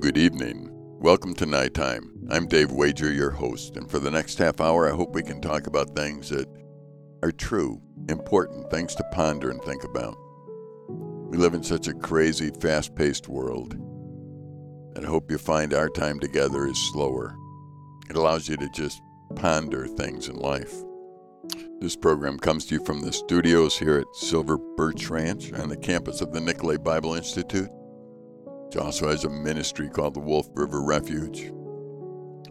Good evening. Welcome to Nighttime. I'm Dave Wager, your host, and for the next half hour, I hope we can talk about things that are true, important, things to ponder and think about. We live in such a crazy, fast paced world, and I hope you find our time together is slower. It allows you to just ponder things in life. This program comes to you from the studios here at Silver Birch Ranch on the campus of the Nicolet Bible Institute. It also has a ministry called the Wolf River Refuge.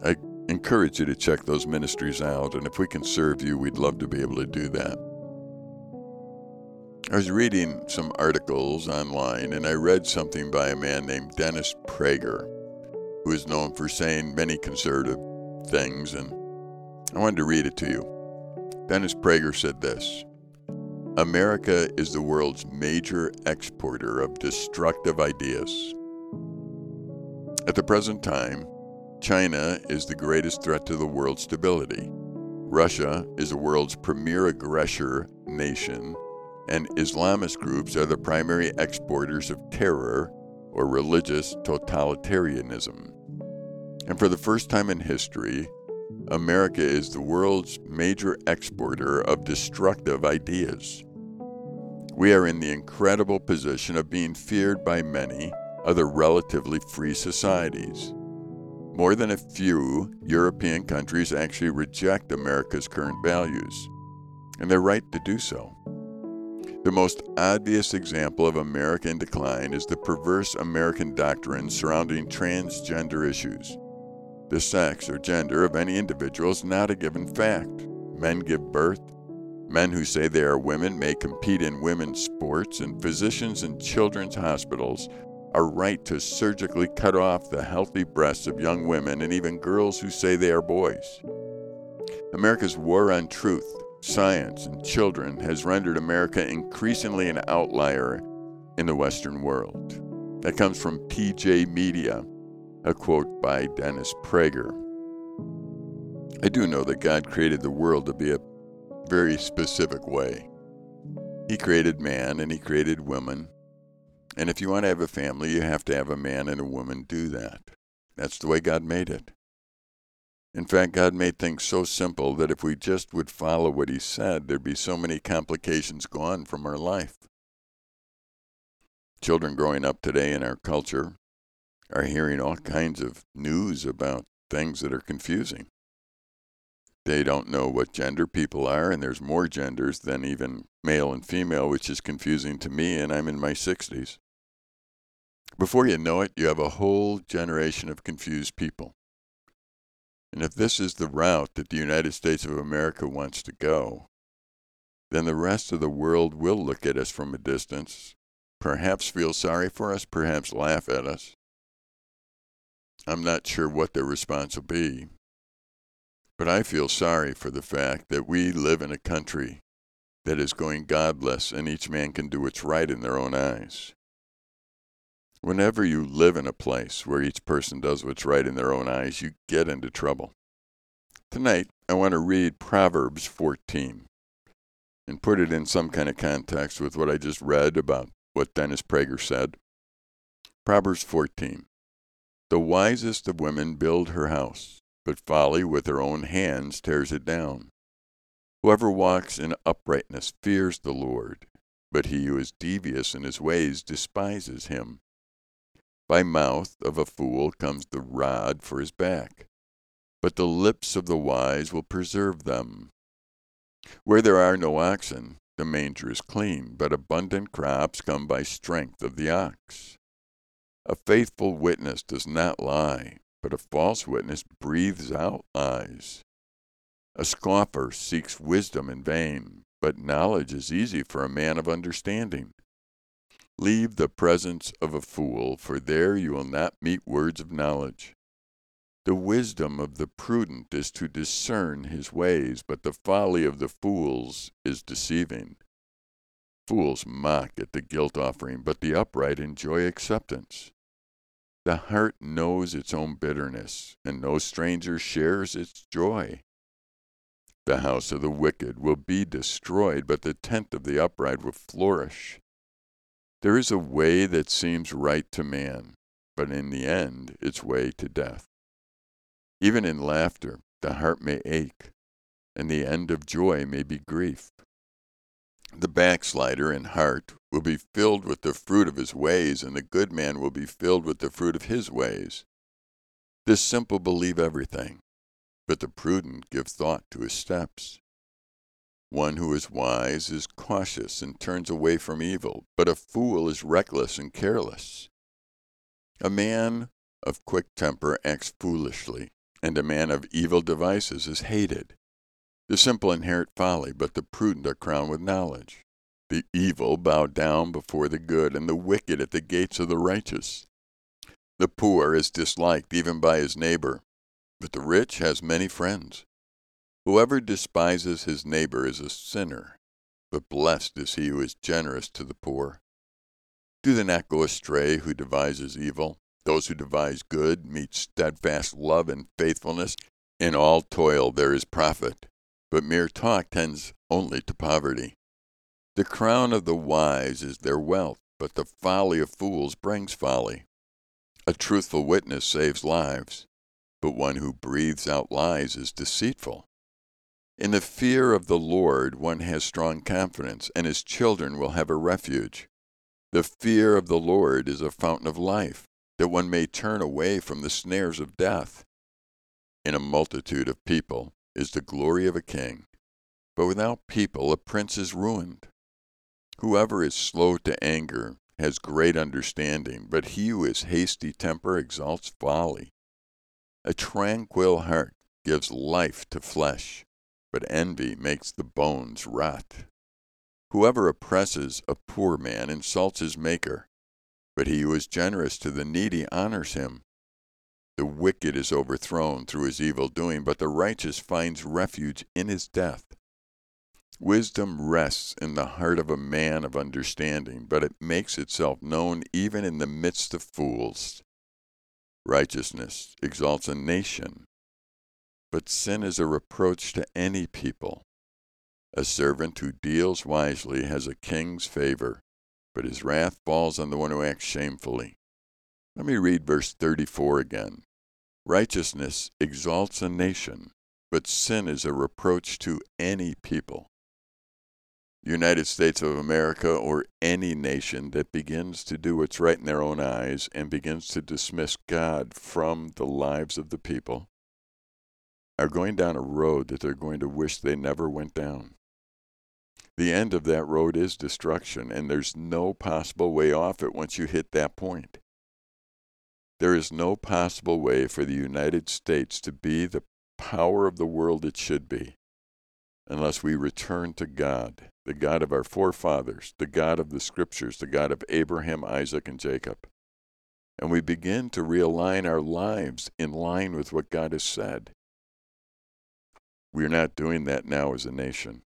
I encourage you to check those ministries out, and if we can serve you, we'd love to be able to do that. I was reading some articles online, and I read something by a man named Dennis Prager, who is known for saying many conservative things, and I wanted to read it to you. Dennis Prager said this America is the world's major exporter of destructive ideas. At the present time, China is the greatest threat to the world's stability. Russia is the world's premier aggressor nation, and Islamist groups are the primary exporters of terror or religious totalitarianism. And for the first time in history, America is the world's major exporter of destructive ideas. We are in the incredible position of being feared by many other relatively free societies. More than a few European countries actually reject America's current values, and they're right to do so. The most obvious example of American decline is the perverse American doctrine surrounding transgender issues. The sex or gender of any individual is not a given fact. Men give birth. Men who say they are women may compete in women's sports, and physicians in children's hospitals are right to surgically cut off the healthy breasts of young women and even girls who say they are boys. America's war on truth, science, and children has rendered America increasingly an outlier in the Western world. That comes from PJ Media, a quote by Dennis Prager. I do know that God created the world to be a very specific way. He created man and he created woman. And if you want to have a family, you have to have a man and a woman do that. That's the way God made it. In fact, God made things so simple that if we just would follow what He said, there'd be so many complications gone from our life. Children growing up today in our culture are hearing all kinds of news about things that are confusing. They don't know what gender people are, and there's more genders than even male and female, which is confusing to me, and I'm in my 60s. Before you know it, you have a whole generation of confused people. And if this is the route that the United States of America wants to go, then the rest of the world will look at us from a distance, perhaps feel sorry for us, perhaps laugh at us. I'm not sure what their response will be. But I feel sorry for the fact that we live in a country that is going godless and each man can do what's right in their own eyes. Whenever you live in a place where each person does what's right in their own eyes, you get into trouble. Tonight, I want to read Proverbs 14 and put it in some kind of context with what I just read about what Dennis Prager said. Proverbs 14. The wisest of women build her house, but folly with her own hands tears it down. Whoever walks in uprightness fears the Lord, but he who is devious in his ways despises him. By mouth of a fool comes the rod for his back, but the lips of the wise will preserve them. Where there are no oxen, the manger is clean, but abundant crops come by strength of the ox. A faithful witness does not lie, but a false witness breathes out lies. A scoffer seeks wisdom in vain, but knowledge is easy for a man of understanding. Leave the presence of a fool, for there you will not meet words of knowledge. The wisdom of the prudent is to discern his ways, but the folly of the fools is deceiving. Fools mock at the guilt offering, but the upright enjoy acceptance. The heart knows its own bitterness, and no stranger shares its joy. The house of the wicked will be destroyed, but the tent of the upright will flourish. There is a way that seems right to man, but in the end, its way to death. Even in laughter, the heart may ache, and the end of joy may be grief. The backslider in heart will be filled with the fruit of his ways, and the good man will be filled with the fruit of his ways. The simple believe everything, but the prudent give thought to his steps. One who is wise is cautious and turns away from evil, but a fool is reckless and careless. A man of quick temper acts foolishly, and a man of evil devices is hated. The simple inherit folly, but the prudent are crowned with knowledge. The evil bow down before the good, and the wicked at the gates of the righteous. The poor is disliked even by his neighbor, but the rich has many friends. Whoever despises his neighbor is a sinner, but blessed is he who is generous to the poor. Do they not go astray who devises evil? Those who devise good meet steadfast love and faithfulness. In all toil there is profit, but mere talk tends only to poverty. The crown of the wise is their wealth, but the folly of fools brings folly. A truthful witness saves lives, but one who breathes out lies is deceitful. In the fear of the Lord one has strong confidence, and his children will have a refuge. The fear of the Lord is a fountain of life, that one may turn away from the snares of death. In a multitude of people is the glory of a king, but without people a prince is ruined. Whoever is slow to anger has great understanding, but he who is hasty temper exalts folly. A tranquil heart gives life to flesh but envy makes the bones rot. Whoever oppresses a poor man insults his Maker, but he who is generous to the needy honors him. The wicked is overthrown through his evil doing, but the righteous finds refuge in his death. Wisdom rests in the heart of a man of understanding, but it makes itself known even in the midst of fools. Righteousness exalts a nation, but sin is a reproach to any people. A servant who deals wisely has a king's favor, but his wrath falls on the one who acts shamefully. Let me read verse 34 again. Righteousness exalts a nation, but sin is a reproach to any people. United States of America or any nation that begins to do what's right in their own eyes and begins to dismiss God from the lives of the people are going down a road that they're going to wish they never went down. The end of that road is destruction, and there's no possible way off it once you hit that point. There is no possible way for the United States to be the power of the world it should be unless we return to God, the God of our forefathers, the God of the Scriptures, the God of Abraham, Isaac, and Jacob. And we begin to realign our lives in line with what God has said. We're not doing that now as a nation.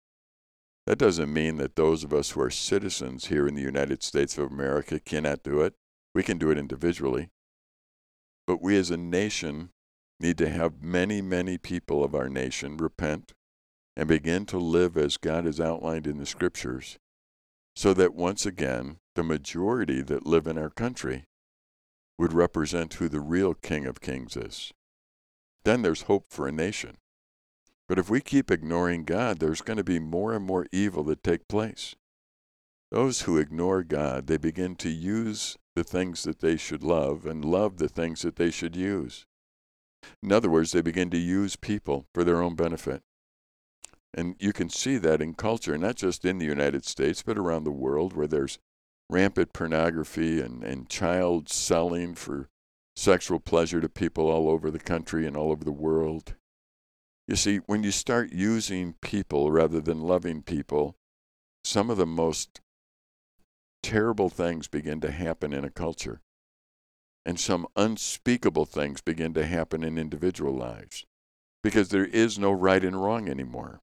That doesn't mean that those of us who are citizens here in the United States of America cannot do it. We can do it individually. But we as a nation need to have many, many people of our nation repent and begin to live as God has outlined in the scriptures, so that once again, the majority that live in our country would represent who the real King of Kings is. Then there's hope for a nation. But if we keep ignoring God, there's going to be more and more evil that take place. Those who ignore God, they begin to use the things that they should love and love the things that they should use. In other words, they begin to use people for their own benefit. And you can see that in culture, not just in the United States, but around the world, where there's rampant pornography and, and child selling for sexual pleasure to people all over the country and all over the world. You see, when you start using people rather than loving people, some of the most terrible things begin to happen in a culture. And some unspeakable things begin to happen in individual lives because there is no right and wrong anymore.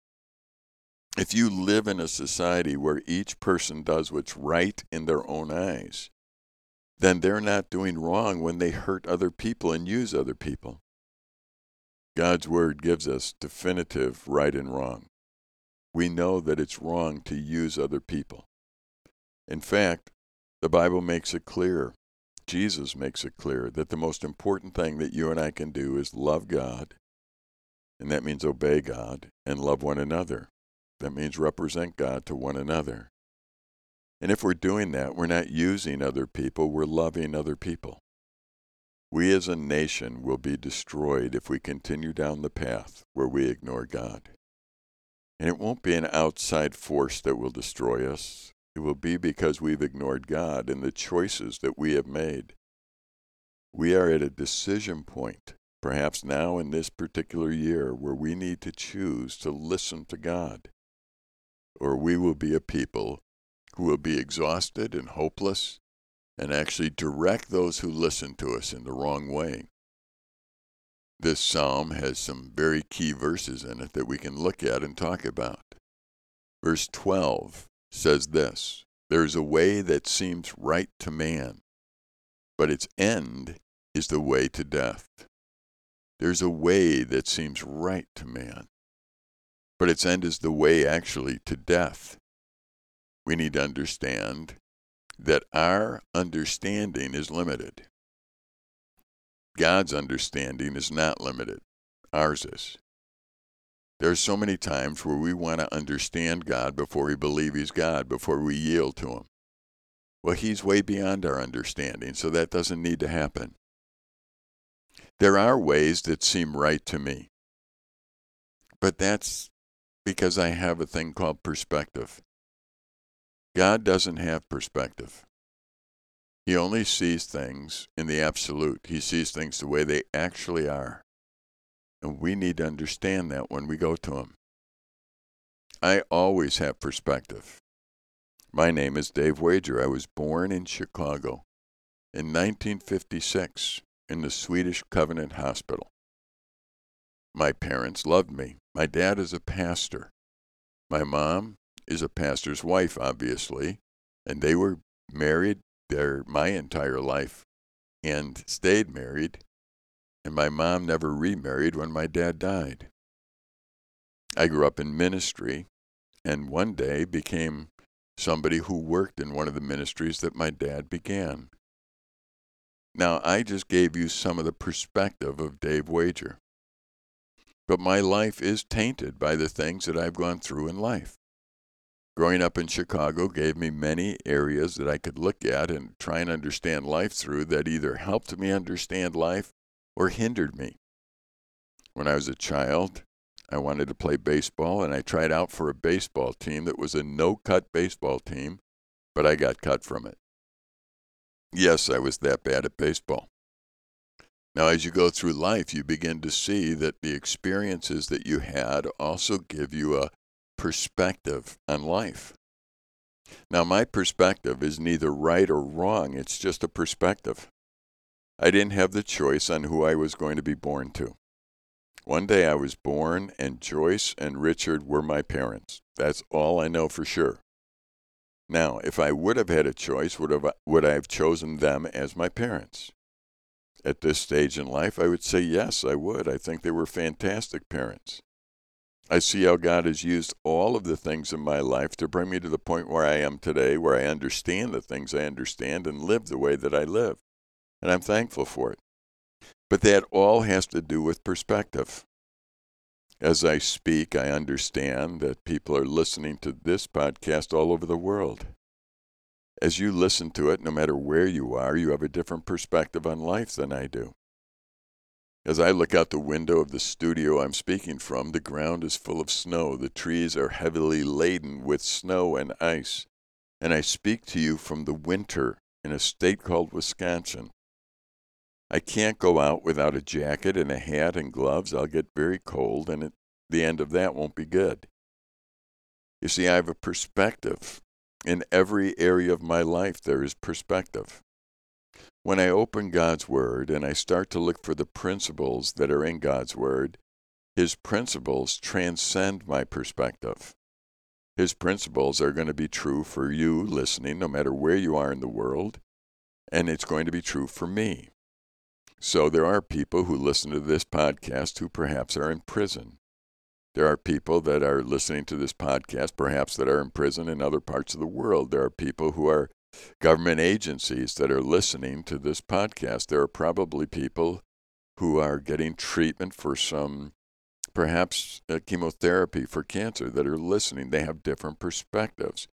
If you live in a society where each person does what's right in their own eyes, then they're not doing wrong when they hurt other people and use other people. God's Word gives us definitive right and wrong. We know that it's wrong to use other people. In fact, The Bible makes it clear, Jesus makes it clear, that the most important thing that you and I can do is love God, and that means obey God, and love one another. That means represent God to one another. And if we're doing that, we're not using other people, we're loving other people. We as a nation will be destroyed if we continue down the path where we ignore God. And it won't be an outside force that will destroy us. It will be because we've ignored God and the choices that we have made. We are at a decision point, perhaps now in this particular year, where we need to choose to listen to God. Or we will be a people who will be exhausted and hopeless and actually direct those who listen to us in the wrong way. This psalm has some very key verses in it that we can look at and talk about. Verse 12 says this There is a way that seems right to man, but its end is the way to death. There's a way that seems right to man, but its end is the way actually to death. We need to understand that our understanding is limited. God's understanding is not limited, ours is. There are so many times where we want to understand God before we believe He's God, before we yield to Him. Well, He's way beyond our understanding, so that doesn't need to happen. There are ways that seem right to me, but that's because I have a thing called perspective. God doesn't have perspective. He only sees things in the absolute. He sees things the way they actually are. And we need to understand that when we go to Him. I always have perspective. My name is Dave Wager. I was born in Chicago in 1956 in the Swedish Covenant Hospital. My parents loved me. My dad is a pastor. My mom is a pastor's wife, obviously, and they were married their my entire life and stayed married. And my mom never remarried when my dad died. I grew up in ministry and one day became somebody who worked in one of the ministries that my dad began. Now, I just gave you some of the perspective of Dave Wager. But my life is tainted by the things that I've gone through in life. Growing up in Chicago gave me many areas that I could look at and try and understand life through that either helped me understand life or hindered me. When I was a child, I wanted to play baseball and I tried out for a baseball team that was a no cut baseball team, but I got cut from it. Yes, I was that bad at baseball. Now, as you go through life, you begin to see that the experiences that you had also give you a perspective on life. Now, my perspective is neither right or wrong, it's just a perspective. I didn't have the choice on who I was going to be born to. One day I was born, and Joyce and Richard were my parents. That's all I know for sure. Now, if I would have had a choice, would, have, would I have chosen them as my parents? At this stage in life, I would say yes, I would. I think they were fantastic parents. I see how God has used all of the things in my life to bring me to the point where I am today, where I understand the things I understand and live the way that I live. And I'm thankful for it. But that all has to do with perspective. As I speak, I understand that people are listening to this podcast all over the world. As you listen to it, no matter where you are, you have a different perspective on life than I do. As I look out the window of the studio I'm speaking from, the ground is full of snow. The trees are heavily laden with snow and ice. And I speak to you from the winter in a state called Wisconsin. I can't go out without a jacket and a hat and gloves. I'll get very cold, and at the end of that won't be good. You see, I have a perspective. In every area of my life, there is perspective. When I open God's Word and I start to look for the principles that are in God's Word, His principles transcend my perspective. His principles are going to be true for you listening, no matter where you are in the world, and it's going to be true for me. So there are people who listen to this podcast who perhaps are in prison. There are people that are listening to this podcast, perhaps that are in prison in other parts of the world. There are people who are government agencies that are listening to this podcast. There are probably people who are getting treatment for some, perhaps uh, chemotherapy for cancer, that are listening. They have different perspectives.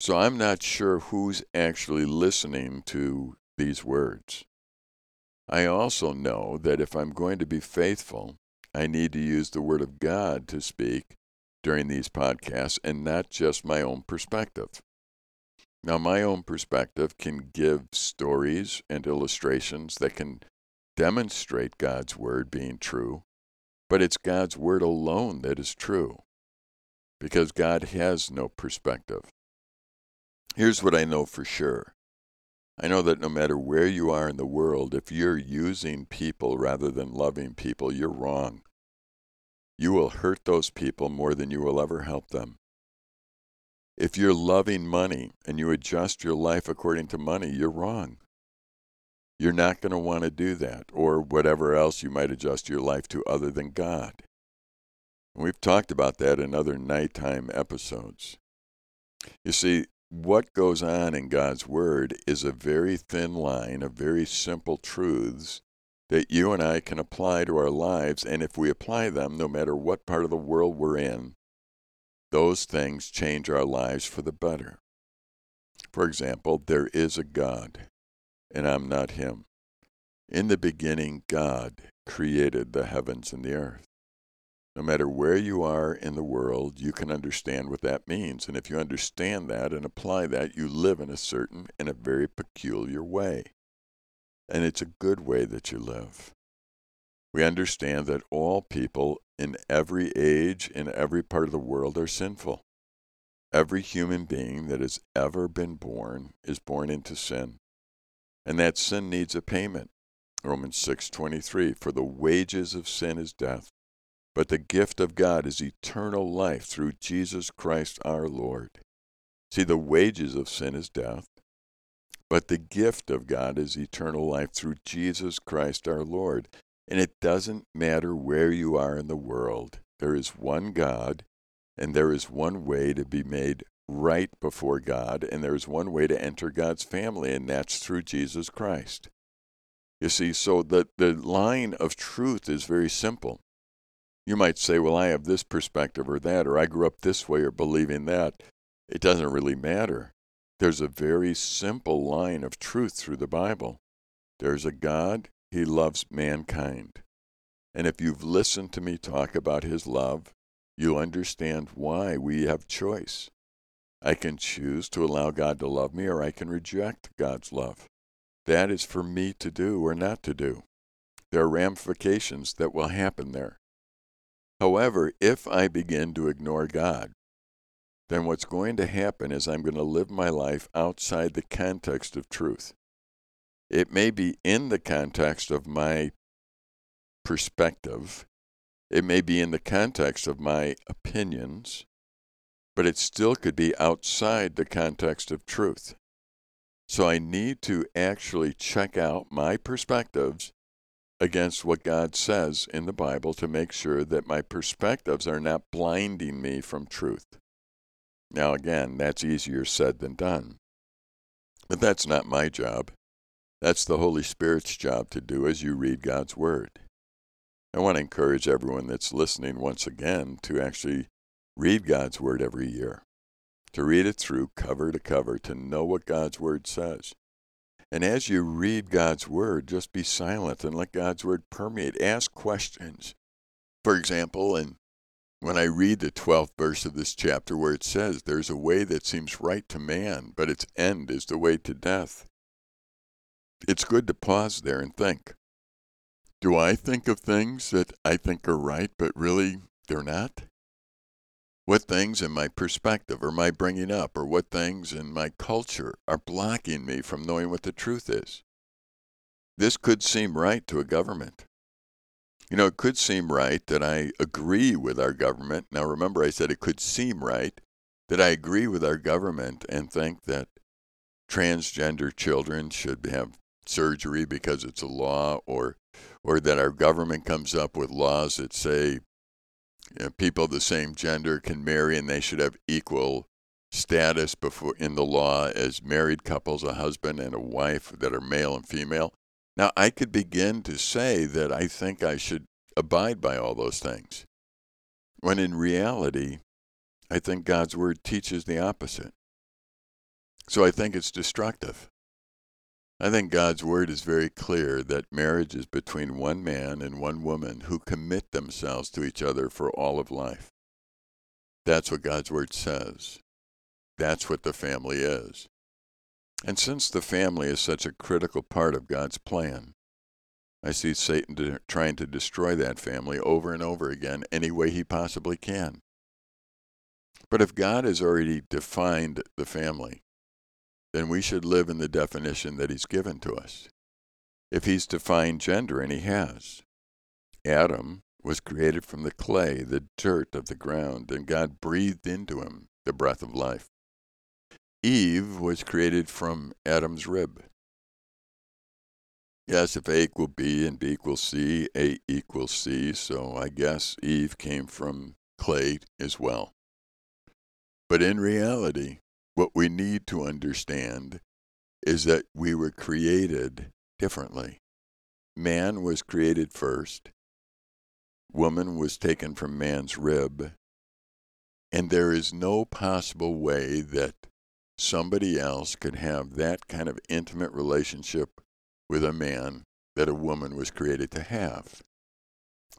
So I'm not sure who's actually listening to these words. I also know that if I'm going to be faithful, I need to use the Word of God to speak during these podcasts and not just my own perspective. Now, my own perspective can give stories and illustrations that can demonstrate God's Word being true, but it's God's Word alone that is true because God has no perspective. Here's what I know for sure I know that no matter where you are in the world, if you're using people rather than loving people, you're wrong. You will hurt those people more than you will ever help them. If you're loving money and you adjust your life according to money, you're wrong. You're not going to want to do that or whatever else you might adjust your life to other than God. We've talked about that in other nighttime episodes. You see, what goes on in God's Word is a very thin line of very simple truths that you and I can apply to our lives. And if we apply them, no matter what part of the world we're in, those things change our lives for the better. For example, there is a God, and I'm not Him. In the beginning, God created the heavens and the earth. No matter where you are in the world, you can understand what that means. And if you understand that and apply that, you live in a certain and a very peculiar way. And it's a good way that you live. We understand that all people in every age, in every part of the world, are sinful. Every human being that has ever been born is born into sin. And that sin needs a payment. Romans 6:23 For the wages of sin is death, but the gift of God is eternal life through Jesus Christ our Lord. See, the wages of sin is death, but the gift of God is eternal life through Jesus Christ our Lord. And it doesn't matter where you are in the world, there is one God, and there is one way to be made right before God, and there is one way to enter God's family, and that's through Jesus Christ. You see, so the, the line of truth is very simple. You might say, well, I have this perspective or that, or I grew up this way or believing that. It doesn't really matter. There's a very simple line of truth through the Bible. There's a God, He loves mankind. And if you've listened to me talk about His love, you understand why we have choice. I can choose to allow God to love me, or I can reject God's love. That is for me to do or not to do. There are ramifications that will happen there. However, if I begin to ignore God, then what's going to happen is I'm going to live my life outside the context of truth. It may be in the context of my perspective, it may be in the context of my opinions, but it still could be outside the context of truth. So I need to actually check out my perspectives against what God says in the Bible to make sure that my perspectives are not blinding me from truth. Now, again, that's easier said than done. But that's not my job. That's the Holy Spirit's job to do as you read God's Word. I want to encourage everyone that's listening once again to actually read God's Word every year, to read it through cover to cover, to know what God's Word says. And as you read God's Word, just be silent and let God's Word permeate. Ask questions. For example, and when I read the 12th verse of this chapter where it says, There's a way that seems right to man, but its end is the way to death. It's good to pause there and think. Do I think of things that I think are right, but really they're not? What things in my perspective am I bringing up, or what things in my culture are blocking me from knowing what the truth is? This could seem right to a government. You know, it could seem right that I agree with our government. Now, remember, I said it could seem right that I agree with our government and think that transgender children should have surgery because it's a law, or, or that our government comes up with laws that say you know, people of the same gender can marry and they should have equal status before in the law as married couples, a husband and a wife that are male and female. Now, I could begin to say that I think I should abide by all those things, when in reality, I think God's word teaches the opposite. So I think it's destructive. I think God's word is very clear that marriage is between one man and one woman who commit themselves to each other for all of life. That's what God's word says. That's what the family is. And since the family is such a critical part of God's plan, I see Satan to, trying to destroy that family over and over again any way he possibly can. But if God has already defined the family, then we should live in the definition that he's given to us. If he's defined gender, and he has, Adam was created from the clay, the dirt of the ground, and God breathed into him the breath of life. Eve was created from Adam's rib. Yes, if A equals B and B equals C, A equals C, so I guess Eve came from clay as well. But in reality, what we need to understand is that we were created differently. Man was created first, woman was taken from man's rib, and there is no possible way that somebody else could have that kind of intimate relationship with a man that a woman was created to have.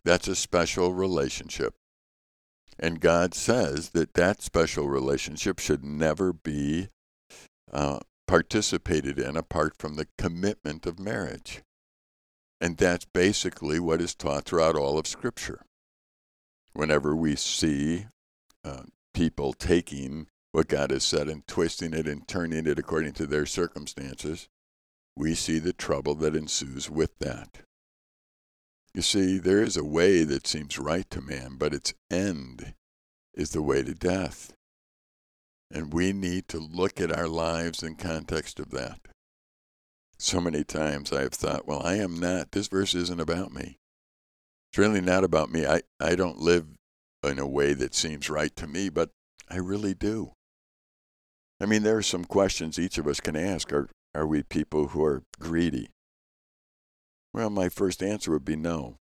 That's a special relationship. And God says that that special relationship should never be uh, participated in apart from the commitment of marriage. And that's basically what is taught throughout all of Scripture. Whenever we see uh, people taking what God has said and twisting it and turning it according to their circumstances, we see the trouble that ensues with that. You see, there is a way that seems right to man, but its end is the way to death. And we need to look at our lives in context of that. So many times I have thought, well, I am not, this verse isn't about me. It's really not about me. I, I don't live in a way that seems right to me, but I really do. I mean, there are some questions each of us can ask. Are, are we people who are greedy? Well, my first answer would be no.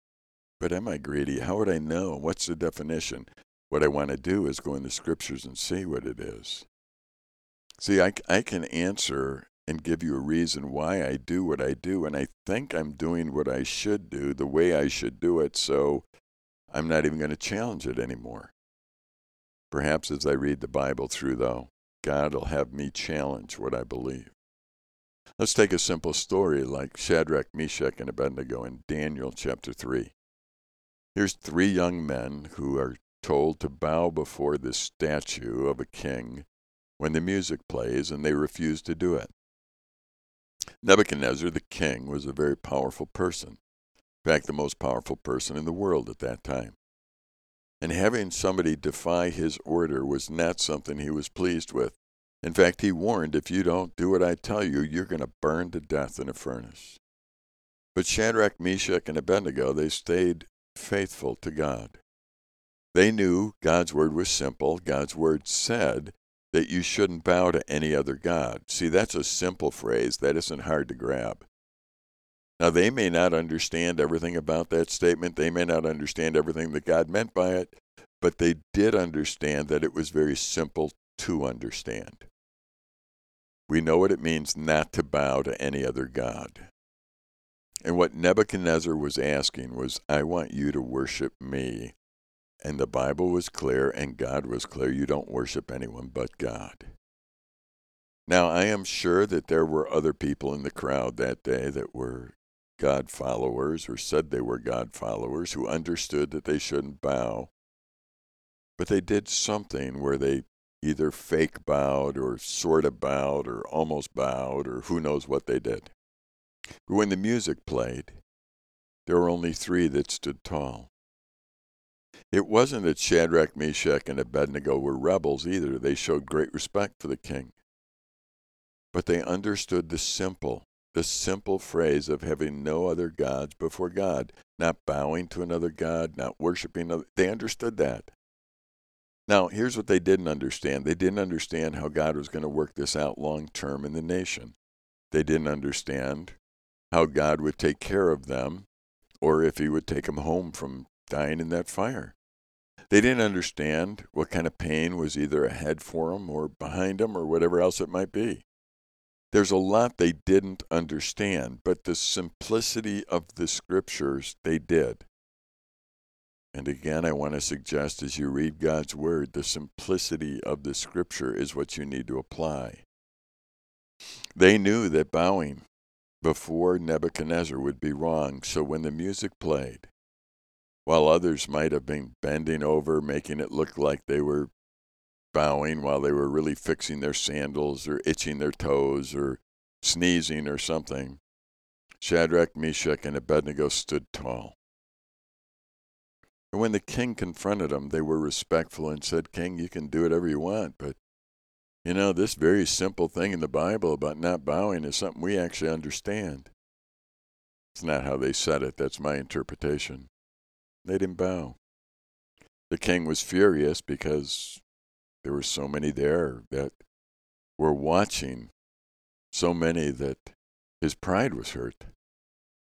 But am I greedy? How would I know? What's the definition? What I want to do is go in the scriptures and see what it is. See, I, I can answer and give you a reason why I do what I do, and I think I'm doing what I should do the way I should do it, so I'm not even going to challenge it anymore. Perhaps as I read the Bible through, though, God will have me challenge what I believe. Let's take a simple story like Shadrach, Meshach, and Abednego in Daniel chapter 3. Here's three young men who are told to bow before the statue of a king when the music plays, and they refuse to do it. Nebuchadnezzar, the king, was a very powerful person. In fact, the most powerful person in the world at that time. And having somebody defy his order was not something he was pleased with. In fact, he warned if you don't do what I tell you, you're going to burn to death in a furnace. But Shadrach, Meshach, and Abednego, they stayed faithful to God. They knew God's word was simple. God's word said that you shouldn't bow to any other God. See, that's a simple phrase that isn't hard to grab. Now, they may not understand everything about that statement. They may not understand everything that God meant by it, but they did understand that it was very simple to understand. We know what it means not to bow to any other God. And what Nebuchadnezzar was asking was, I want you to worship me. And the Bible was clear, and God was clear you don't worship anyone but God. Now, I am sure that there were other people in the crowd that day that were God followers or said they were God followers who understood that they shouldn't bow. But they did something where they either fake bowed or sort of bowed or almost bowed or who knows what they did. But when the music played, there were only three that stood tall. It wasn't that Shadrach, Meshach, and Abednego were rebels either. They showed great respect for the king. But they understood the simple, the simple phrase of having no other gods before God, not bowing to another God, not worshiping. They understood that. Now, here's what they didn't understand they didn't understand how God was going to work this out long term in the nation. They didn't understand how God would take care of them or if he would take them home from dying in that fire. They didn't understand what kind of pain was either ahead for them or behind them or whatever else it might be. There's a lot they didn't understand, but the simplicity of the scriptures they did. And again, I want to suggest as you read God's word, the simplicity of the scripture is what you need to apply. They knew that bowing before Nebuchadnezzar would be wrong, so when the music played, while others might have been bending over, making it look like they were bowing while they were really fixing their sandals or itching their toes or sneezing or something, Shadrach, Meshach, and Abednego stood tall. And when the king confronted them, they were respectful and said, King, you can do whatever you want, but you know, this very simple thing in the Bible about not bowing is something we actually understand. It's not how they said it, that's my interpretation. They didn't bow. The king was furious because there were so many there that were watching, so many that his pride was hurt.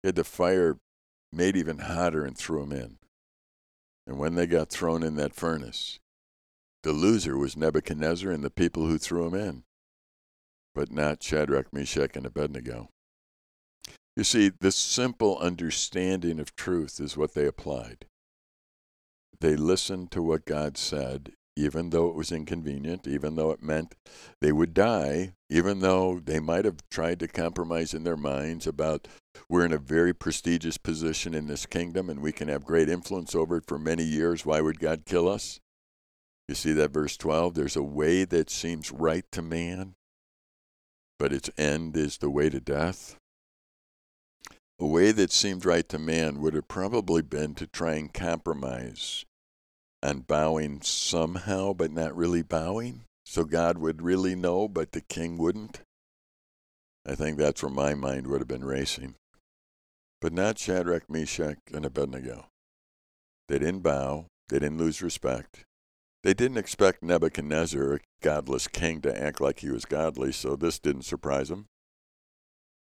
He had the fire made even hotter and threw him in. And when they got thrown in that furnace, the loser was Nebuchadnezzar and the people who threw him in, but not Shadrach, Meshach, and Abednego. You see, this simple understanding of truth is what they applied. They listened to what God said, even though it was inconvenient, even though it meant they would die, even though they might have tried to compromise in their minds about we're in a very prestigious position in this kingdom and we can have great influence over it for many years. Why would God kill us? You see that verse 12? There's a way that seems right to man, but its end is the way to death. A way that seemed right to man would have probably been to try and compromise on bowing somehow, but not really bowing. So God would really know, but the king wouldn't. I think that's where my mind would have been racing. But not Shadrach, Meshach, and Abednego. They didn't bow, they didn't lose respect. They didn't expect Nebuchadnezzar, a godless king, to act like he was godly, so this didn't surprise them.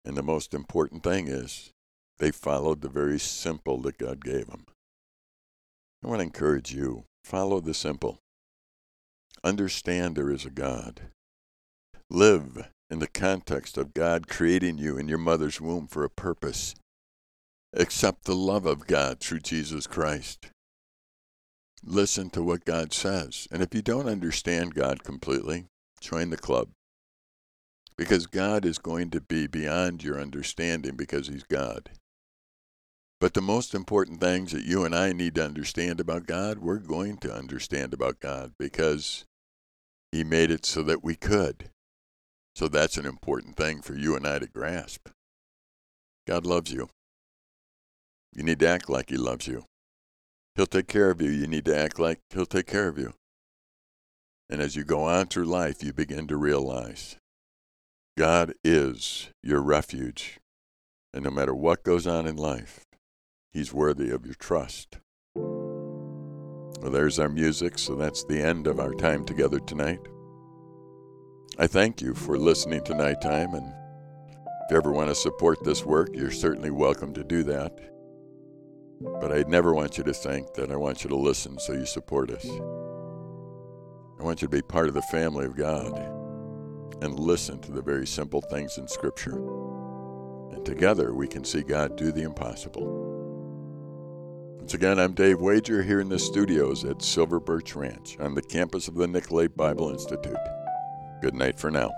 And the most important thing is, they followed the very simple that God gave them. I want to encourage you follow the simple. Understand there is a God. Live in the context of God creating you in your mother's womb for a purpose. Accept the love of God through Jesus Christ. Listen to what God says. And if you don't understand God completely, join the club. Because God is going to be beyond your understanding because He's God. But the most important things that you and I need to understand about God, we're going to understand about God because He made it so that we could. So that's an important thing for you and I to grasp. God loves you. You need to act like He loves you. He'll take care of you. You need to act like He'll take care of you. And as you go on through life, you begin to realize God is your refuge. And no matter what goes on in life, He's worthy of your trust. Well, there's our music, so that's the end of our time together tonight. I thank you for listening to Nighttime, and if you ever want to support this work, you're certainly welcome to do that. But I never want you to think that I want you to listen so you support us. I want you to be part of the family of God and listen to the very simple things in Scripture. And together we can see God do the impossible. Once again, I'm Dave Wager here in the studios at Silver Birch Ranch on the campus of the Nicolet Bible Institute. Good night for now.